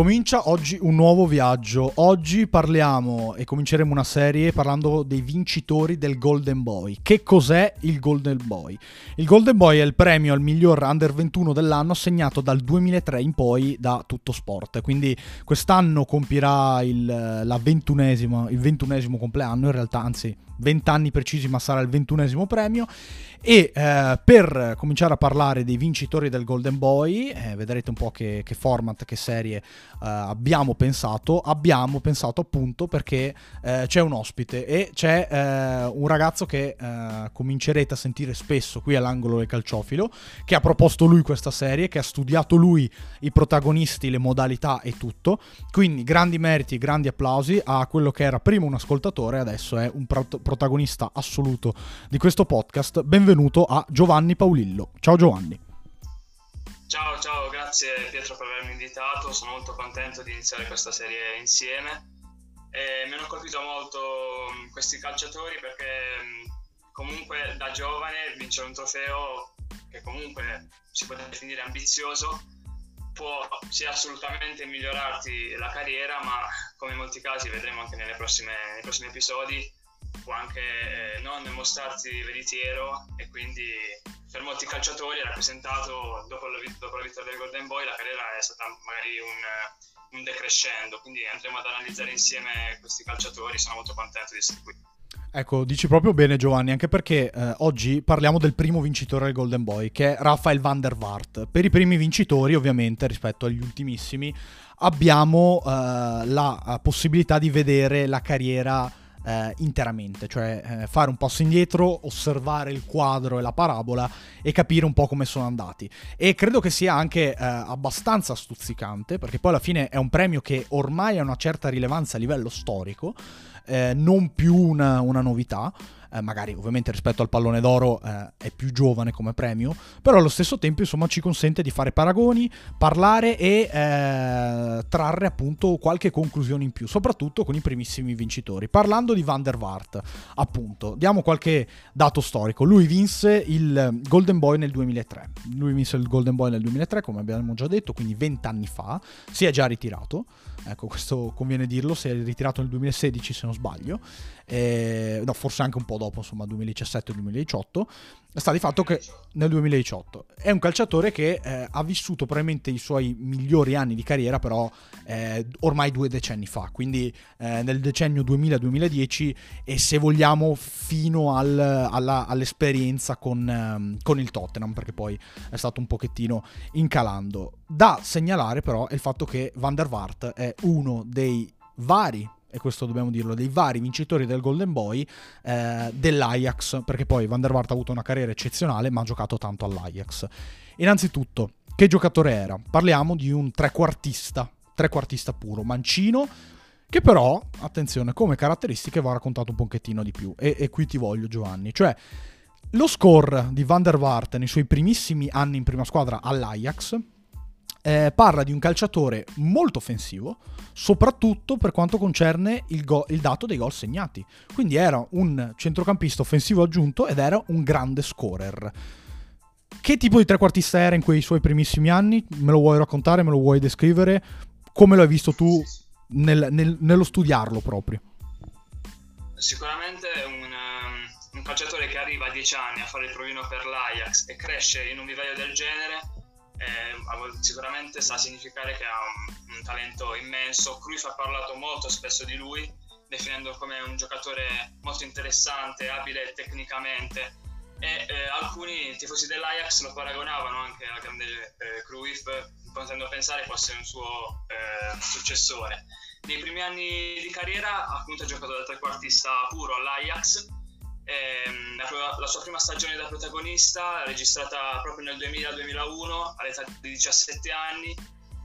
Comincia oggi un nuovo viaggio. Oggi parliamo e cominceremo una serie parlando dei vincitori del Golden Boy. Che cos'è il Golden Boy? Il Golden Boy è il premio al miglior under 21 dell'anno assegnato dal 2003 in poi da tutto sport. Quindi quest'anno compirà il, la ventunesima, il ventunesimo compleanno, in realtà anzi 20 anni precisi, ma sarà il ventunesimo premio. E eh, per cominciare a parlare dei vincitori del Golden Boy, eh, vedrete un po' che, che format, che serie eh, abbiamo pensato. Abbiamo pensato appunto perché eh, c'è un ospite e c'è eh, un ragazzo che eh, comincerete a sentire spesso qui all'angolo del calciofilo, che ha proposto lui questa serie, che ha studiato lui i protagonisti, le modalità e tutto. Quindi grandi meriti, grandi applausi a quello che era prima un ascoltatore, adesso è un pro- protagonista assoluto di questo podcast. Benvenuto a Giovanni Paulillo. Ciao Giovanni. Ciao, ciao, grazie Pietro per avermi invitato, sono molto contento di iniziare questa serie insieme. E mi hanno colpito molto mm, questi calciatori perché mm, comunque da giovane vincere un trofeo che comunque si può definire ambizioso può sì assolutamente migliorarti la carriera ma come in molti casi vedremo anche prossime, nei prossimi episodi può anche eh, non mostrarsi veritiero e quindi per molti calciatori ha rappresentato dopo la, dopo la vittoria del Golden Boy la carriera è stata magari un, un decrescendo quindi andremo ad analizzare insieme questi calciatori sono molto contento di essere qui Ecco, dici proprio bene Giovanni, anche perché eh, oggi parliamo del primo vincitore del Golden Boy, che è Rafael van der Vaart. Per i primi vincitori, ovviamente, rispetto agli ultimissimi, abbiamo eh, la possibilità di vedere la carriera eh, interamente, cioè eh, fare un passo indietro, osservare il quadro e la parabola e capire un po' come sono andati. E credo che sia anche eh, abbastanza stuzzicante, perché poi alla fine è un premio che ormai ha una certa rilevanza a livello storico, eh, non più una, una novità eh, magari ovviamente rispetto al pallone d'oro eh, è più giovane come premio, però allo stesso tempo insomma ci consente di fare paragoni, parlare e eh, trarre appunto qualche conclusione in più, soprattutto con i primissimi vincitori. Parlando di Van der Vaart, appunto, diamo qualche dato storico. Lui vinse il Golden Boy nel 2003. Lui vinse il Golden Boy nel 2003, come abbiamo già detto, quindi 20 anni fa, si è già ritirato. Ecco, questo conviene dirlo, si è ritirato nel 2016 se non sbaglio. Eh, no, forse anche un po' dopo, insomma, 2017-2018, sta di fatto che nel 2018 è un calciatore che eh, ha vissuto probabilmente i suoi migliori anni di carriera, però eh, ormai due decenni fa, quindi eh, nel decennio 2000-2010 e se vogliamo fino al, alla, all'esperienza con, ehm, con il Tottenham, perché poi è stato un pochettino incalando. Da segnalare però è il fatto che Van der Vaart è uno dei vari e questo dobbiamo dirlo, dei vari vincitori del Golden Boy eh, dell'Ajax, perché poi Van der Waart ha avuto una carriera eccezionale, ma ha giocato tanto all'Ajax. Innanzitutto, che giocatore era? Parliamo di un trequartista, trequartista puro, mancino, che però, attenzione, come caratteristiche va raccontato un pochettino di più. E, e qui ti voglio, Giovanni. Cioè, lo score di Van der Waart nei suoi primissimi anni in prima squadra all'Ajax eh, parla di un calciatore molto offensivo, soprattutto per quanto concerne il, go- il, dato dei gol segnati. Quindi era un centrocampista offensivo aggiunto ed era un grande scorer. Che tipo di trequartista era in quei suoi primissimi anni? Me lo vuoi raccontare, me lo vuoi descrivere? Come lo hai visto tu nel, nel, nello studiarlo proprio? Sicuramente un, um, un calciatore che arriva a 10 anni a fare il provino per l'Ajax e cresce in un livello del genere eh, sicuramente sa significare che ha un, un, talento immenso. Cruyff ha parlato molto spesso di lui, definendo come un giocatore molto interessante, abile tecnicamente e eh, alcuni tifosi dell'Ajax lo paragonavano anche al grande eh, Cruyff, potendo pensare fosse un suo eh, successore. Nei primi anni di carriera appunto ha giocato da trequartista puro all'Ajax Ehm, la, la, sua prima stagione da protagonista, registrata proprio nel 2000-2001, all'età di 17 anni.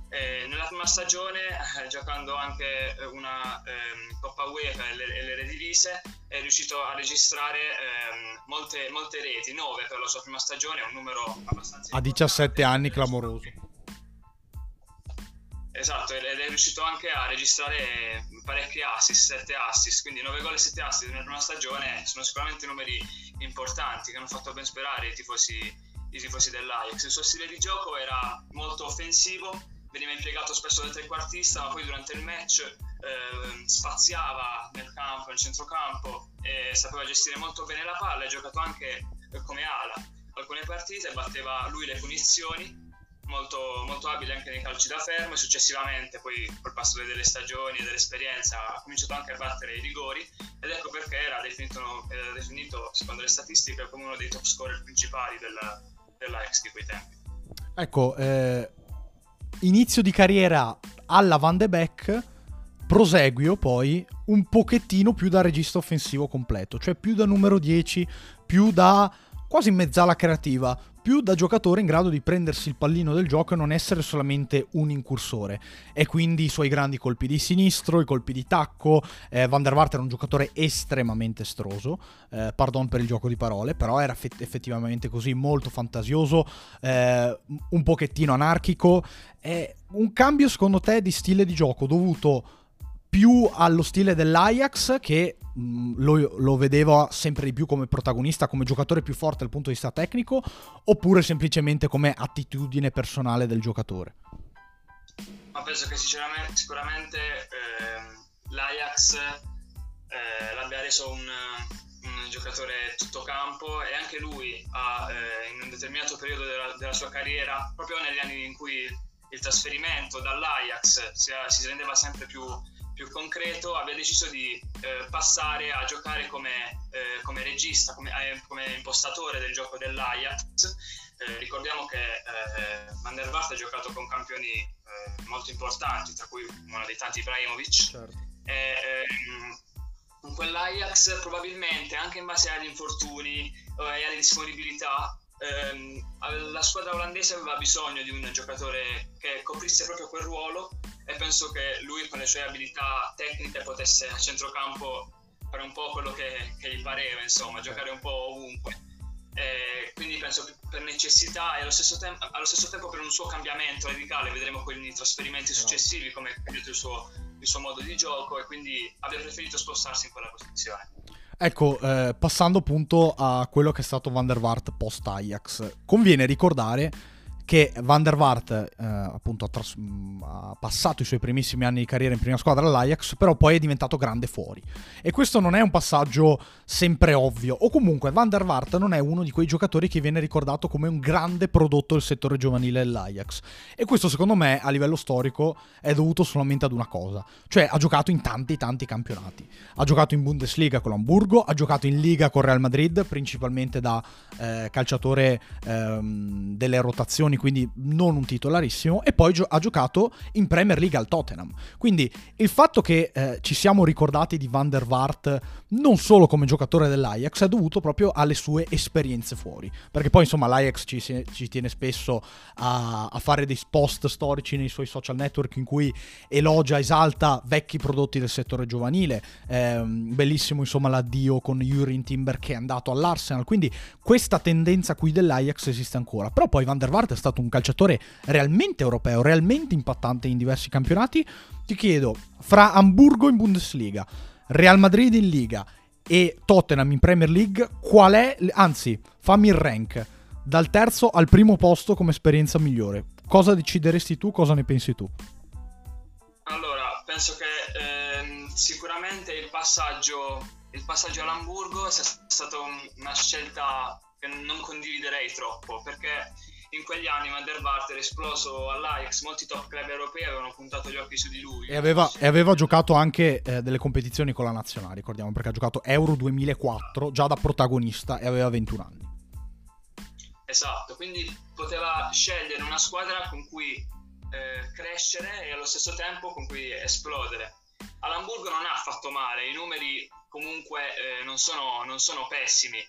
Eh, nella prima stagione, eh, giocando anche una ehm, Coppa UEFA e le, e le Redivise, è riuscito a registrare ehm, molte, molte reti, 9 per la sua prima stagione, un numero abbastanza... A 17 anni clamoroso. Esatto, ed è riuscito anche a registrare parecchi assist, 7 assist, quindi 9 gol e 7 assist nella prima stagione sono sicuramente numeri importanti che hanno fatto ben sperare i tifosi, i tifosi dell'Ajax. Il suo stile di gioco era molto offensivo, veniva impiegato spesso da trequartista, ma poi durante il match eh, spaziava nel campo, nel centrocampo e sapeva gestire molto bene la palla, ha giocato anche come ala alcune partite, batteva lui le punizioni molto, molto abile anche nei calci da fermo e successivamente poi col passare delle stagioni e dell'esperienza ha cominciato anche a battere i rigori ed ecco perché era definito, era definito secondo le statistiche come uno dei top scorer principali della, dell'Ajax di quei tempi. Ecco, eh, inizio di carriera alla Van de Beek, proseguio poi un pochettino più da regista offensivo completo, cioè più da numero 10, più da quasi mezzala creativa, più da giocatore in grado di prendersi il pallino del gioco e non essere solamente un incursore. E quindi i suoi grandi colpi di sinistro, i colpi di tacco. Eh, Van der Waart era un giocatore estremamente estroso, eh, pardon per il gioco di parole, però era effettivamente così, molto fantasioso, eh, un pochettino anarchico. È un cambio secondo te di stile di gioco dovuto più allo stile dell'Ajax che mm, lo, lo, vedeva sempre di più come protagonista, come giocatore più forte dal punto di vista tecnico, oppure semplicemente come attitudine personale del giocatore? Ma penso che sicuramente eh, l'Ajax eh, l'abbia reso un, un, giocatore tutto campo e anche lui ha, eh, in un determinato periodo della, della, sua carriera, proprio negli anni in cui il trasferimento dall'Ajax si, si rendeva sempre più più concreto abbia deciso di eh, passare a giocare come, eh, come regista, come, eh, come, impostatore del gioco dell'Ajax. Eh, ricordiamo che eh, Van der Vaart ha giocato con campioni eh, molto importanti, tra cui uno dei tanti Ibrahimovic. Certo. E, ehm, in quell'Ajax probabilmente anche in base agli infortuni e alle disponibilità ehm, la squadra olandese aveva bisogno di un giocatore che coprisse proprio quel ruolo e penso che lui con le sue abilità tecniche potesse a centrocampo fare un po' quello che, che gli pareva, insomma, giocare un po' ovunque. E quindi penso che per necessità e allo stesso, tem- allo stesso, tempo per un suo cambiamento radicale, vedremo quelli trasferimenti successivi come è cambiato il suo, il suo modo di gioco e quindi abbia preferito spostarsi in quella posizione. Ecco, eh, passando appunto a quello che è stato Van der Waart post Ajax, conviene ricordare che Van der Waart eh, appunto ha, tras- mm, ha, passato i suoi primissimi anni di carriera in prima squadra all'Ajax, però poi è diventato grande fuori. E questo non è un passaggio sempre ovvio, o comunque Van der Waart non è uno di quei giocatori che viene ricordato come un grande prodotto del settore giovanile dell'Ajax. E questo secondo me a livello storico è dovuto solamente ad una cosa, cioè ha giocato in tanti tanti campionati. Ha giocato in Bundesliga con l'Hamburgo, ha giocato in Liga con Real Madrid, principalmente da eh, calciatore ehm, delle rotazioni stagioni, quindi non un titolarissimo, e poi gio- ha giocato in Premier League al Tottenham. Quindi il fatto che eh, ci siamo ricordati di Van der Waart non solo come giocatore dell'Ajax è dovuto proprio alle sue esperienze fuori, perché poi insomma l'Ajax ci, ci tiene spesso a, a, fare dei post storici nei suoi social network in cui elogia, esalta vecchi prodotti del settore giovanile, eh, bellissimo insomma l'addio con Jurin Timber che è andato all'Arsenal, quindi questa tendenza qui dell'Ajax esiste ancora, però poi Van der Waart è stato un calciatore realmente europeo, realmente impattante in diversi campionati, ti chiedo, fra Hamburgo in Bundesliga, Real Madrid in Liga e Tottenham in Premier League, qual è, anzi, fammi il rank, dal terzo al primo posto come esperienza migliore. Cosa decideresti tu, cosa ne pensi tu? Allora, penso che ehm, sicuramente il passaggio, il passaggio all'Hamburgo sia stata una scelta che non condividerei troppo, perché in quegli anni Van der Vaart era esploso all'Ajax, molti top club europei avevano puntato gli occhi su di lui. E aveva, e aveva giocato anche eh, delle competizioni con la nazionale, ricordiamo, perché ha giocato Euro 2004 già da protagonista e aveva 21 anni. Esatto, quindi poteva scegliere una squadra con cui eh, crescere e allo stesso tempo con cui esplodere. All'Hamburgo non ha fatto male, i numeri comunque eh, non, sono, non sono pessimi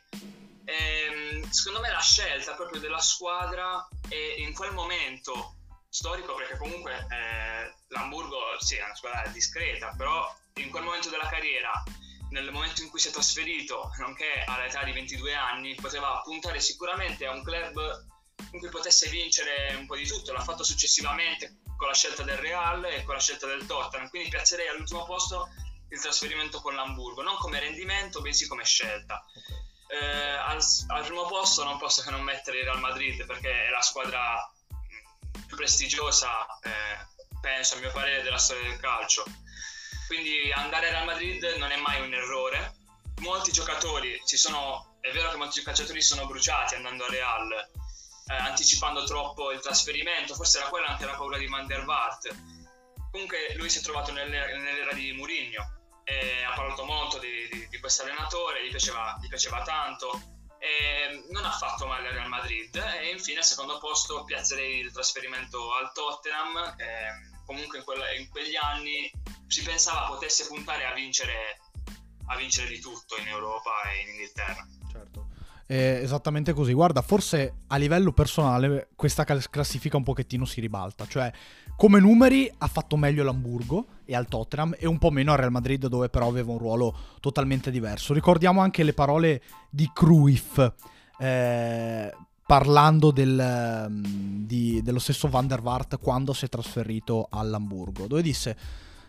ehm, secondo me la scelta proprio della squadra è in quel momento storico, perché comunque eh, l'Hamburgo sì, è una squadra discreta, però in quel momento della carriera, nel momento in cui si è trasferito, nonché all'età di 22 anni, poteva puntare sicuramente a un club in cui potesse vincere un po' di tutto. L'ha fatto successivamente con la scelta del Real e con la scelta del Tottenham, quindi piazzerei all'ultimo posto il trasferimento con l'Hamburgo, non come rendimento, bensì come scelta. Okay eh, al, al, primo posto non posso che non mettere il Real Madrid perché è la squadra più prestigiosa, eh, penso a mio parere, della storia del calcio. Quindi andare al Real Madrid non è mai un errore. Molti giocatori si sono, è vero che molti calciatori sono bruciati andando al Real, eh, anticipando troppo il trasferimento, forse era quella anche la paura di Van der Vaart. Comunque lui si è trovato nell'era, nell'era di Mourinho e ha parlato molto di, di, di questo allenatore, gli piaceva, gli piaceva tanto e non ha fatto male al Real Madrid e infine al secondo posto piazzerei il trasferimento al Tottenham che comunque in, quella, in quegli anni si pensava potesse puntare a vincere, a vincere di tutto in Europa e in Inghilterra. Eh, esattamente così. Guarda, forse a livello personale questa classifica un pochettino si ribalta. Cioè, come numeri ha fatto meglio l'Hamburgo e al Tottenham e un po' meno al Real Madrid dove però aveva un ruolo totalmente diverso. Ricordiamo anche le parole di Cruyff. Eh, parlando del, di, dello stesso Van der Vaart quando si è trasferito all'Hamburgo, dove disse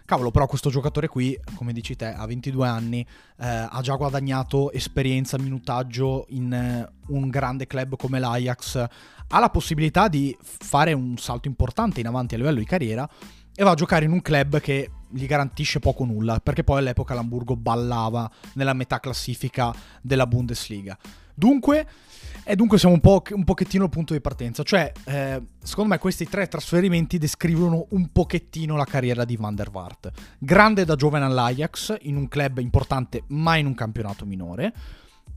cavolo, però questo giocatore qui, come dici te, ha 22 anni, eh, ha già guadagnato esperienza, minutaggio in eh, un grande club come l'Ajax, ha la possibilità di fare un salto importante in avanti a livello di carriera e va a giocare in un club che gli garantisce poco nulla, perché poi all'epoca l'Hamburgo ballava nella metà classifica della Bundesliga. Dunque, e dunque siamo un, po', un pochettino al punto di partenza. Cioè, eh, secondo me questi tre trasferimenti descrivono un pochettino la carriera di Van der Vaart. Grande da giovane all'Ajax, in un club importante ma in un campionato minore.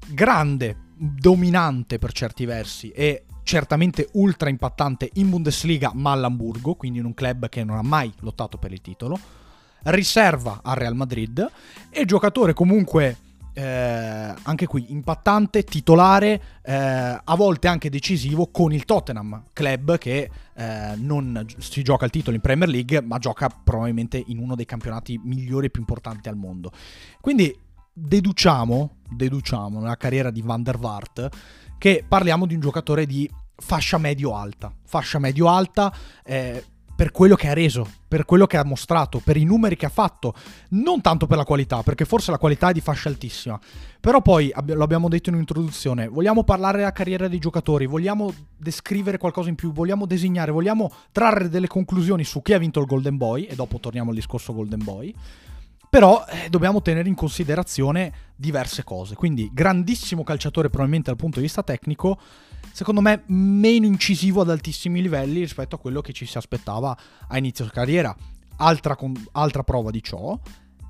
Grande, dominante per certi versi e certamente ultra impattante in Bundesliga ma all'Hamburgo, quindi in un club che non ha mai lottato per il titolo. Riserva al Real Madrid e giocatore comunque eh, anche qui impattante, titolare, eh, a volte anche decisivo con il Tottenham, club che eh, non si gioca il titolo in Premier League, ma gioca probabilmente in uno dei campionati migliori e più importanti al mondo. Quindi deduciamo, deduciamo nella carriera di Van der Vaart che parliamo di un giocatore di fascia medio-alta, fascia medio-alta eh, per quello che ha reso, per quello che ha mostrato, per i numeri che ha fatto, non tanto per la qualità, perché forse la qualità è di fascia altissima. Però poi, lo abbiamo detto in introduzione, vogliamo parlare della carriera dei giocatori, vogliamo descrivere qualcosa in più, vogliamo disegnare, vogliamo trarre delle conclusioni su chi ha vinto il Golden Boy, e dopo torniamo al discorso Golden Boy. Però eh, dobbiamo tenere in considerazione diverse cose. Quindi, grandissimo calciatore probabilmente dal punto di vista tecnico, secondo me meno incisivo ad altissimi livelli rispetto a quello che ci si aspettava a inizio carriera. Altra, con, altra prova di ciò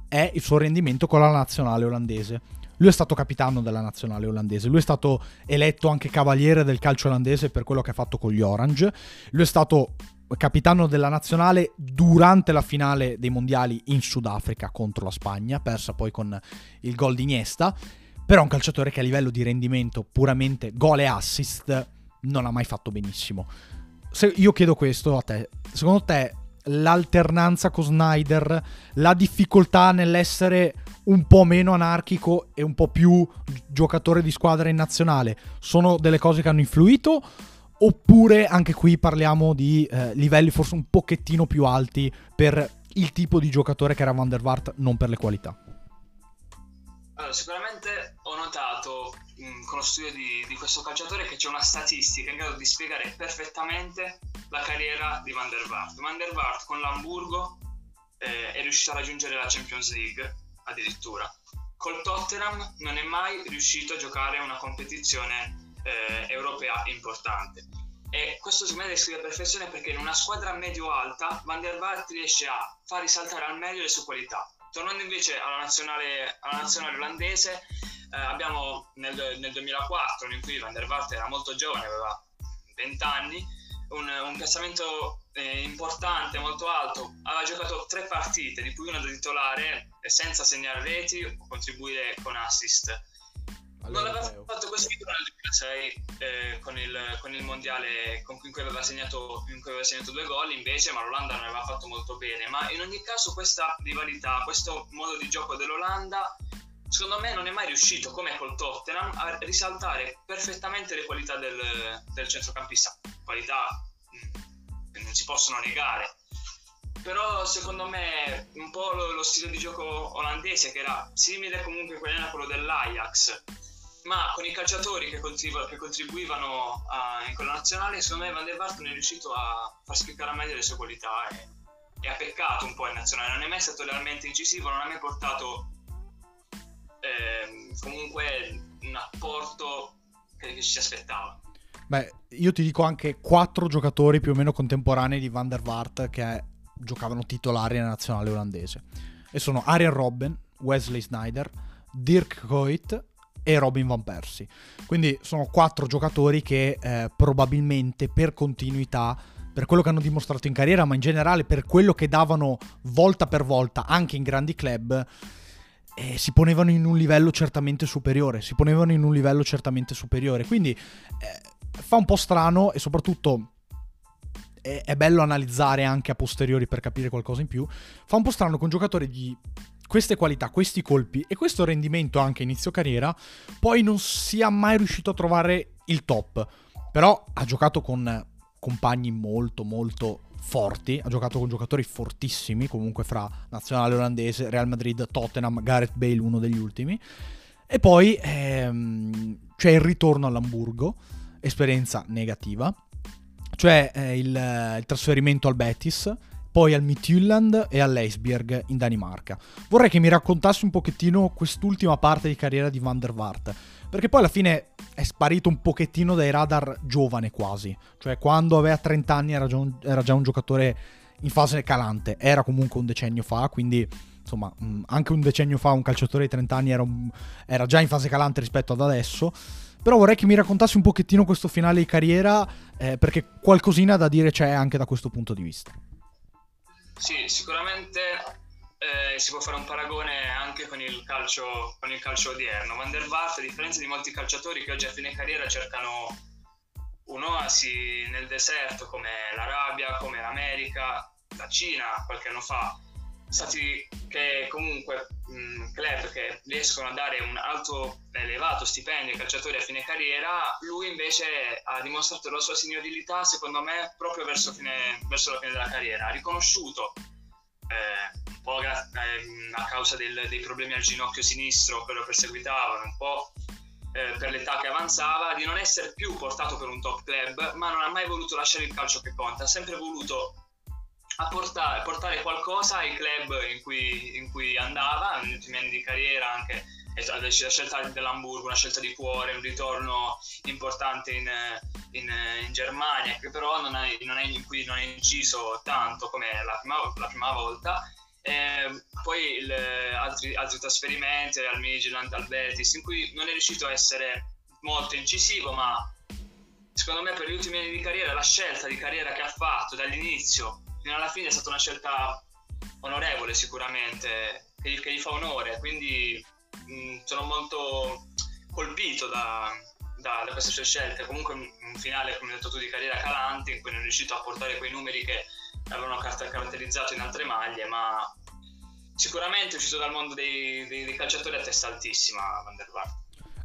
è il suo rendimento con la nazionale olandese. Lui è stato capitano della nazionale olandese, lui è stato eletto anche cavaliere del calcio olandese per quello che ha fatto con gli Orange, lui è stato capitano della nazionale durante la finale dei mondiali in Sudafrica contro la Spagna, persa poi con il gol di Iniesta però è un calciatore che a livello di rendimento puramente gol e assist non ha mai fatto benissimo. Se io chiedo questo a te, secondo te l'alternanza con Snyder, la difficoltà nell'essere un po' meno anarchico e un po' più giocatore di squadra in nazionale sono delle cose che hanno influito? Oppure anche qui parliamo di eh, livelli forse un pochettino più alti per il tipo di giocatore che era Van der Vaart, non per le qualità? Allora, sicuramente ho notato mh, mm, con lo studio di, di, questo calciatore che c'è una statistica in grado di spiegare perfettamente la carriera di Van der Vaart. Van der Vaart con l'Hamburgo eh, è riuscito a raggiungere la Champions League addirittura. Col Tottenham non è mai riuscito a giocare una competizione eh, europea importante. E questo secondo me descrive a perfezione perché in una squadra medio-alta Van der Vaart riesce a far risaltare al meglio le sue qualità Tornando invece alla nazionale, alla nazionale olandese, eh, abbiamo nel, nel, 2004, in cui Van der Vaart era molto giovane, aveva 20 anni, un, un piazzamento eh, importante, molto alto, aveva giocato tre partite, di cui una da titolare, senza segnare reti o contribuire con assist non aveva fatto così nel 2006 eh, con, il, con, il, mondiale con cui aveva, segnato, in cui aveva segnato due gol invece ma l'Olanda non aveva fatto molto bene. Ma in ogni caso questa rivalità questo modo di gioco dell'Olanda secondo me non è mai riuscito come col Tottenham a risaltare perfettamente le qualità del, del centrocampista. Qualità mm, che non si possono negare. Però secondo me un po' lo, lo stile di gioco olandese che era simile comunque a quello dell'Ajax ma con i calciatori che, contribu- che contribuivano a, in quella nazionale, secondo me Van der Vaart non è riuscito a far spiccare meglio le sue qualità e, e, ha peccato un po' in nazionale, non è mai stato realmente incisivo, non ha mai portato eh, comunque un apporto che, che ci si aspettava. Beh, io ti dico anche quattro giocatori più o meno contemporanei di Van der Vaart che giocavano titolari nella nazionale olandese. E sono Arjen Robben, Wesley Snyder, Dirk Coit e Robin Van Persie. Quindi sono quattro giocatori che eh, probabilmente per continuità, per quello che hanno dimostrato in carriera, ma in generale per quello che davano volta per volta anche in grandi club, eh, si ponevano in un livello certamente superiore. Si ponevano in un livello certamente superiore. Quindi eh, fa un po' strano e soprattutto è, è bello analizzare anche a posteriori per capire qualcosa in più. Fa un po' strano con giocatori di queste qualità, questi colpi e questo rendimento anche inizio carriera, poi non sia mai riuscito a trovare il top. Però ha giocato con compagni molto molto forti, ha giocato con giocatori fortissimi, comunque fra nazionale olandese, Real Madrid, Tottenham, Gareth Bale uno degli ultimi. E poi ehm, c'è il ritorno all'Hamburgo, esperienza negativa, cioè eh, il, il trasferimento al Betis, poi al Midtjylland e all'Eisberg in Danimarca. Vorrei che mi raccontassi un pochettino quest'ultima parte di carriera di Van der Vaart, perché poi alla fine è sparito un pochettino dai radar giovane quasi, cioè quando aveva 30 anni era già un, era già un giocatore in fase calante, era comunque un decennio fa, quindi insomma anche un decennio fa un calciatore di 30 anni era, un, era già in fase calante rispetto ad adesso. Però vorrei che mi raccontassi un pochettino questo finale di carriera, eh, perché qualcosina da dire c'è anche da questo punto di vista. Sì, sicuramente eh, si può fare un paragone anche con il, calcio, con il calcio odierno. Van der Vaart, a differenza di molti calciatori che oggi a fine carriera cercano un'oasi nel deserto come l'Arabia, come l'America, la Cina qualche anno fa, stati che comunque mh, club riescono a dare un alto elevato stipendio ai calciatori a fine carriera lui invece ha dimostrato la sua signorilità secondo me proprio verso, fine, verso la fine della carriera. Ha riconosciuto eh, un po' gra- eh, a causa del, dei problemi al ginocchio sinistro che lo perseguitavano un po' eh, per l'età che avanzava di non essere più portato per un top club ma non ha mai voluto lasciare il calcio che conta ha sempre voluto a portare, portare qualcosa ai club in cui, in cui andava, negli ultimi anni di carriera anche la scelta dell'Hamburgo, una scelta di cuore, un ritorno importante in, in, in Germania, che però non è, non è, in non è inciso tanto come la prima, la prima volta. E poi il, altri, altri, trasferimenti al Midland, al Betis, in cui non è riuscito a essere molto incisivo, ma secondo me per gli ultimi anni di carriera, la scelta di carriera che ha fatto dall'inizio fino alla fine è stata una scelta onorevole sicuramente, che gli, che gli fa onore, quindi mh, mm, sono molto colpito da, da, da, queste sue scelte. Comunque un finale, come hai detto tu, di carriera calante, in cui non è riuscito a portare quei numeri che avevano caratterizzato in altre maglie, ma sicuramente è uscito dal mondo dei, dei, dei calciatori a testa altissima Van der Vaart.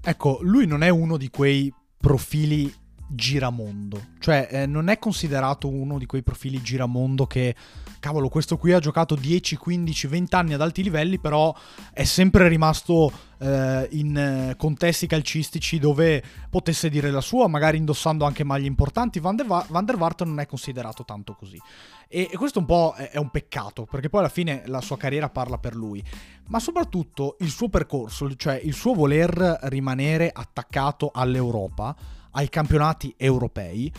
Ecco, lui non è uno di quei profili giramondo. Cioè, eh, non è considerato uno di quei profili giramondo che, cavolo, questo qui ha giocato 10, 15, 20 anni ad alti livelli, però è sempre rimasto eh, in eh, contesti calcistici dove potesse dire la sua, magari indossando anche maglie importanti. Van der, Va- Van der Vaart non è considerato tanto così. E, e questo un po' è, è un peccato, perché poi alla fine la sua carriera parla per lui. Ma soprattutto il suo percorso, cioè il suo voler rimanere attaccato all'Europa ai campionati europei,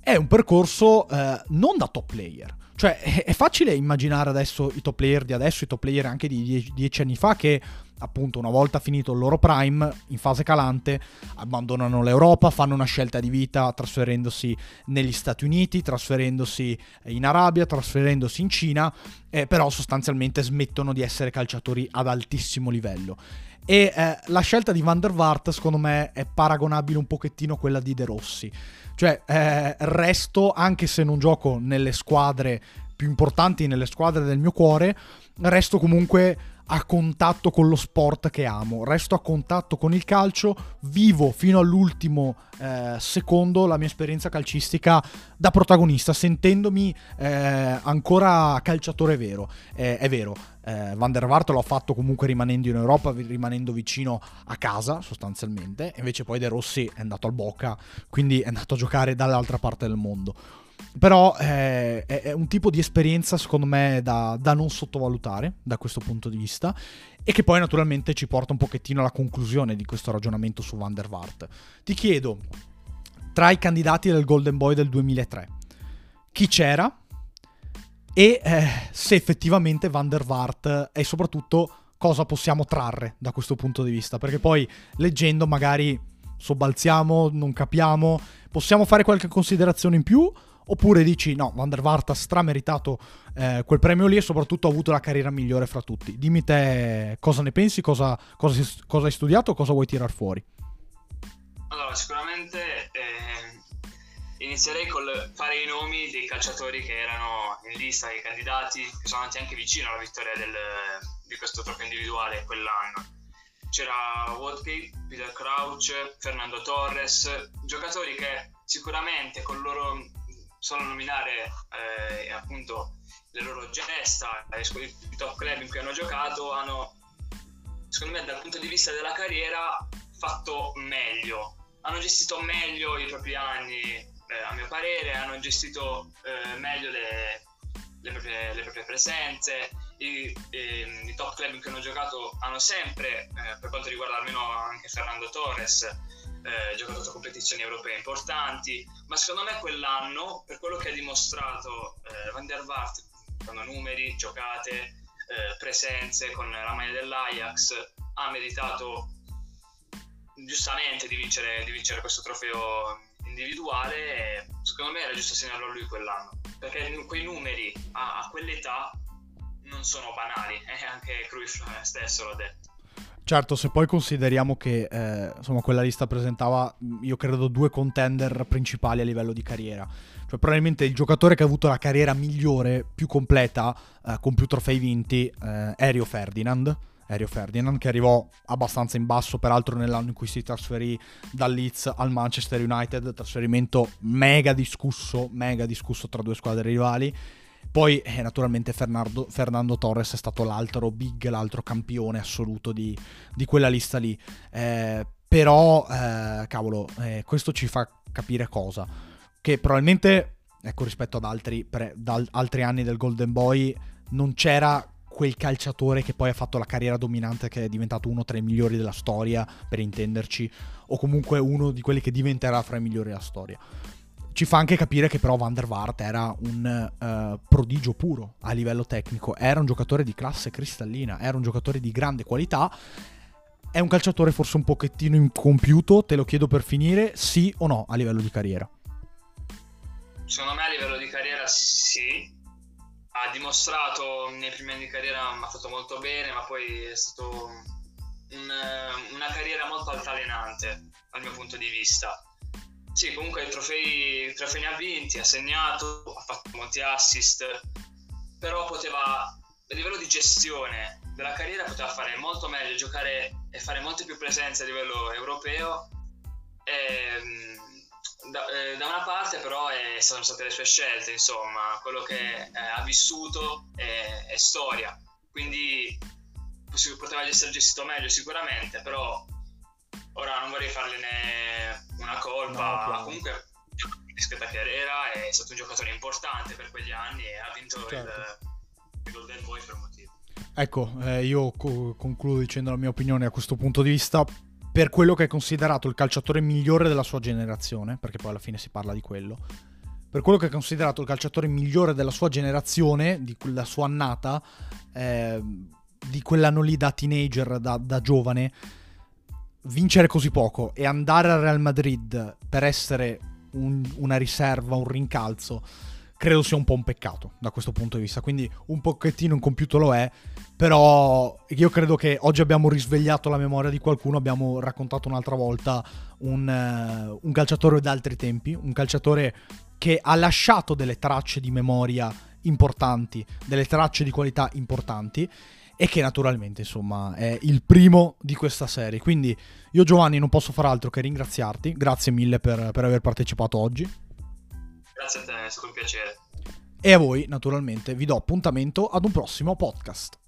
è un percorso eh, non da top player. Cioè, è, facile immaginare adesso i top player di adesso, i top player anche di dieci, dieci anni fa, che appunto una volta finito il loro prime, in fase calante, abbandonano l'Europa, fanno una scelta di vita trasferendosi negli Stati Uniti, trasferendosi in Arabia, trasferendosi in Cina, eh, però sostanzialmente smettono di essere calciatori ad altissimo livello. E eh, la scelta di Van der Vaart, secondo me, è paragonabile un pochettino a quella di De Rossi. Cioè, eh, resto, anche se non gioco nelle squadre più importanti, nelle squadre del mio cuore, resto comunque a contatto con lo sport che amo, resto a contatto con il calcio, vivo fino all'ultimo eh, secondo la mia esperienza calcistica da protagonista, sentendomi eh, ancora calciatore vero. Eh, è vero, eh, Van der Vaart l'ho fatto comunque rimanendo in Europa, rimanendo vicino a casa sostanzialmente, invece poi De Rossi è andato al Boca, quindi è andato a giocare dall'altra parte del mondo. Però eh, è, un tipo di esperienza, secondo me, da, da, non sottovalutare da questo punto di vista. E che poi, naturalmente, ci porta un pochettino alla conclusione di questo ragionamento su Van der Vaart. Ti chiedo, tra i candidati del Golden Boy del 2003, chi c'era? E eh, se effettivamente Van der Vaart e soprattutto cosa possiamo trarre da questo punto di vista. Perché poi, leggendo, magari sobbalziamo, non capiamo. Possiamo fare qualche considerazione in più? Oppure dici no, Van der Vaart ha strameritato eh, quel premio lì e soprattutto ha avuto la carriera migliore fra tutti. Dimmi te cosa ne pensi, cosa, cosa, cosa hai studiato, cosa vuoi tirar fuori. Allora, sicuramente eh, inizierei col fare i nomi dei calciatori che erano in lista, dei candidati, che sono andati anche vicino alla vittoria del, di questo trofeo individuale quell'anno. C'era Woodgate, Peter Crouch, Fernando Torres, giocatori che sicuramente con il loro solo nominare eh, appunto le loro gesta, i top club in cui hanno giocato, hanno secondo me dal punto di vista della carriera fatto meglio, hanno gestito meglio i propri anni eh, a mio parere, hanno gestito eh, meglio le, le, proprie, le, proprie, presenze, I, i, i, top club in cui hanno giocato hanno sempre, eh, per quanto riguarda almeno anche Fernando Torres, eh, giocato competizioni europee importanti, ma secondo me quell'anno, per quello che ha dimostrato eh, Van der Vaart, con numeri, giocate, eh, presenze con la maglia dell'Ajax, ha meritato giustamente di vincere, di vincere questo trofeo individuale e secondo me era giusto segnarlo a lui quell'anno, perché quei numeri a, a quell'età non sono banali e anche Cruyff stesso l'ha detto. Certo, se poi consideriamo che eh, insomma, quella lista presentava, io credo, due contender principali a livello di carriera. Cioè, probabilmente il giocatore che ha avuto la carriera migliore, più completa, eh, con più trofei vinti, eh, è Rio Ferdinand. Rio Ferdinand, che arrivò abbastanza in basso, peraltro nell'anno in cui si trasferì dal Leeds al Manchester United, trasferimento mega discusso, mega discusso tra due squadre rivali poi eh, naturalmente Fernando, Fernando, Torres è stato l'altro big, l'altro campione assoluto di, di quella lista lì. Eh, però, eh, cavolo, eh, questo ci fa capire cosa? Che probabilmente, ecco, rispetto ad altri, pre, ad altri anni del Golden Boy, non c'era quel calciatore che poi ha fatto la carriera dominante che è diventato uno tra i migliori della storia, per intenderci, o comunque uno di quelli che diventerà fra i migliori della storia ci fa anche capire che però Van der Vaart era un uh, prodigio puro a livello tecnico, era un giocatore di classe cristallina, era un giocatore di grande qualità, è un calciatore forse un pochettino incompiuto, te lo chiedo per finire, sì o no a livello di carriera? Secondo me a livello di carriera sì, ha dimostrato nei primi anni di carriera, ha fatto molto bene, ma poi è stato un, una carriera molto altalenante dal mio punto di vista sì, comunque i trofei, trofei ne ha vinti, ha segnato, ha fatto molti assist, però poteva, a livello di gestione della carriera, poteva fare molto meglio, giocare e fare molte più presenze a livello europeo. E, mm, da, eh, da, una parte però è, sono state le sue scelte, insomma, quello che eh, ha vissuto è, è storia, quindi poteva essere gestito meglio sicuramente, però ora non vorrei fargliene una colpa, no, comunque discreta carriera, è stato un giocatore importante per quegli anni e ha vinto certo. il, il Golden Boy per un motivo. Ecco, eh, io co- concludo dicendo la mia opinione a questo punto di vista. Per quello che è considerato il calciatore migliore della sua generazione, perché poi alla fine si parla di quello, per quello che è considerato il calciatore migliore della sua generazione, di quella sua annata, eh, di quell'anno lì da teenager, da, da giovane, vincere così poco e andare al Real Madrid per essere un, una riserva, un rincalzo, credo sia un po' un peccato da questo punto di vista. Quindi un pochettino incompiuto lo è, però io credo che oggi abbiamo risvegliato la memoria di qualcuno, abbiamo raccontato un'altra volta un, uh, un calciatore d'altri tempi, un calciatore che ha lasciato delle tracce di memoria importanti, delle tracce di qualità importanti e che naturalmente insomma è il primo di questa serie. Quindi io Giovanni non posso far altro che ringraziarti, grazie mille per, per aver partecipato oggi. Grazie a te, è stato un piacere. E a voi naturalmente vi do appuntamento ad un prossimo podcast.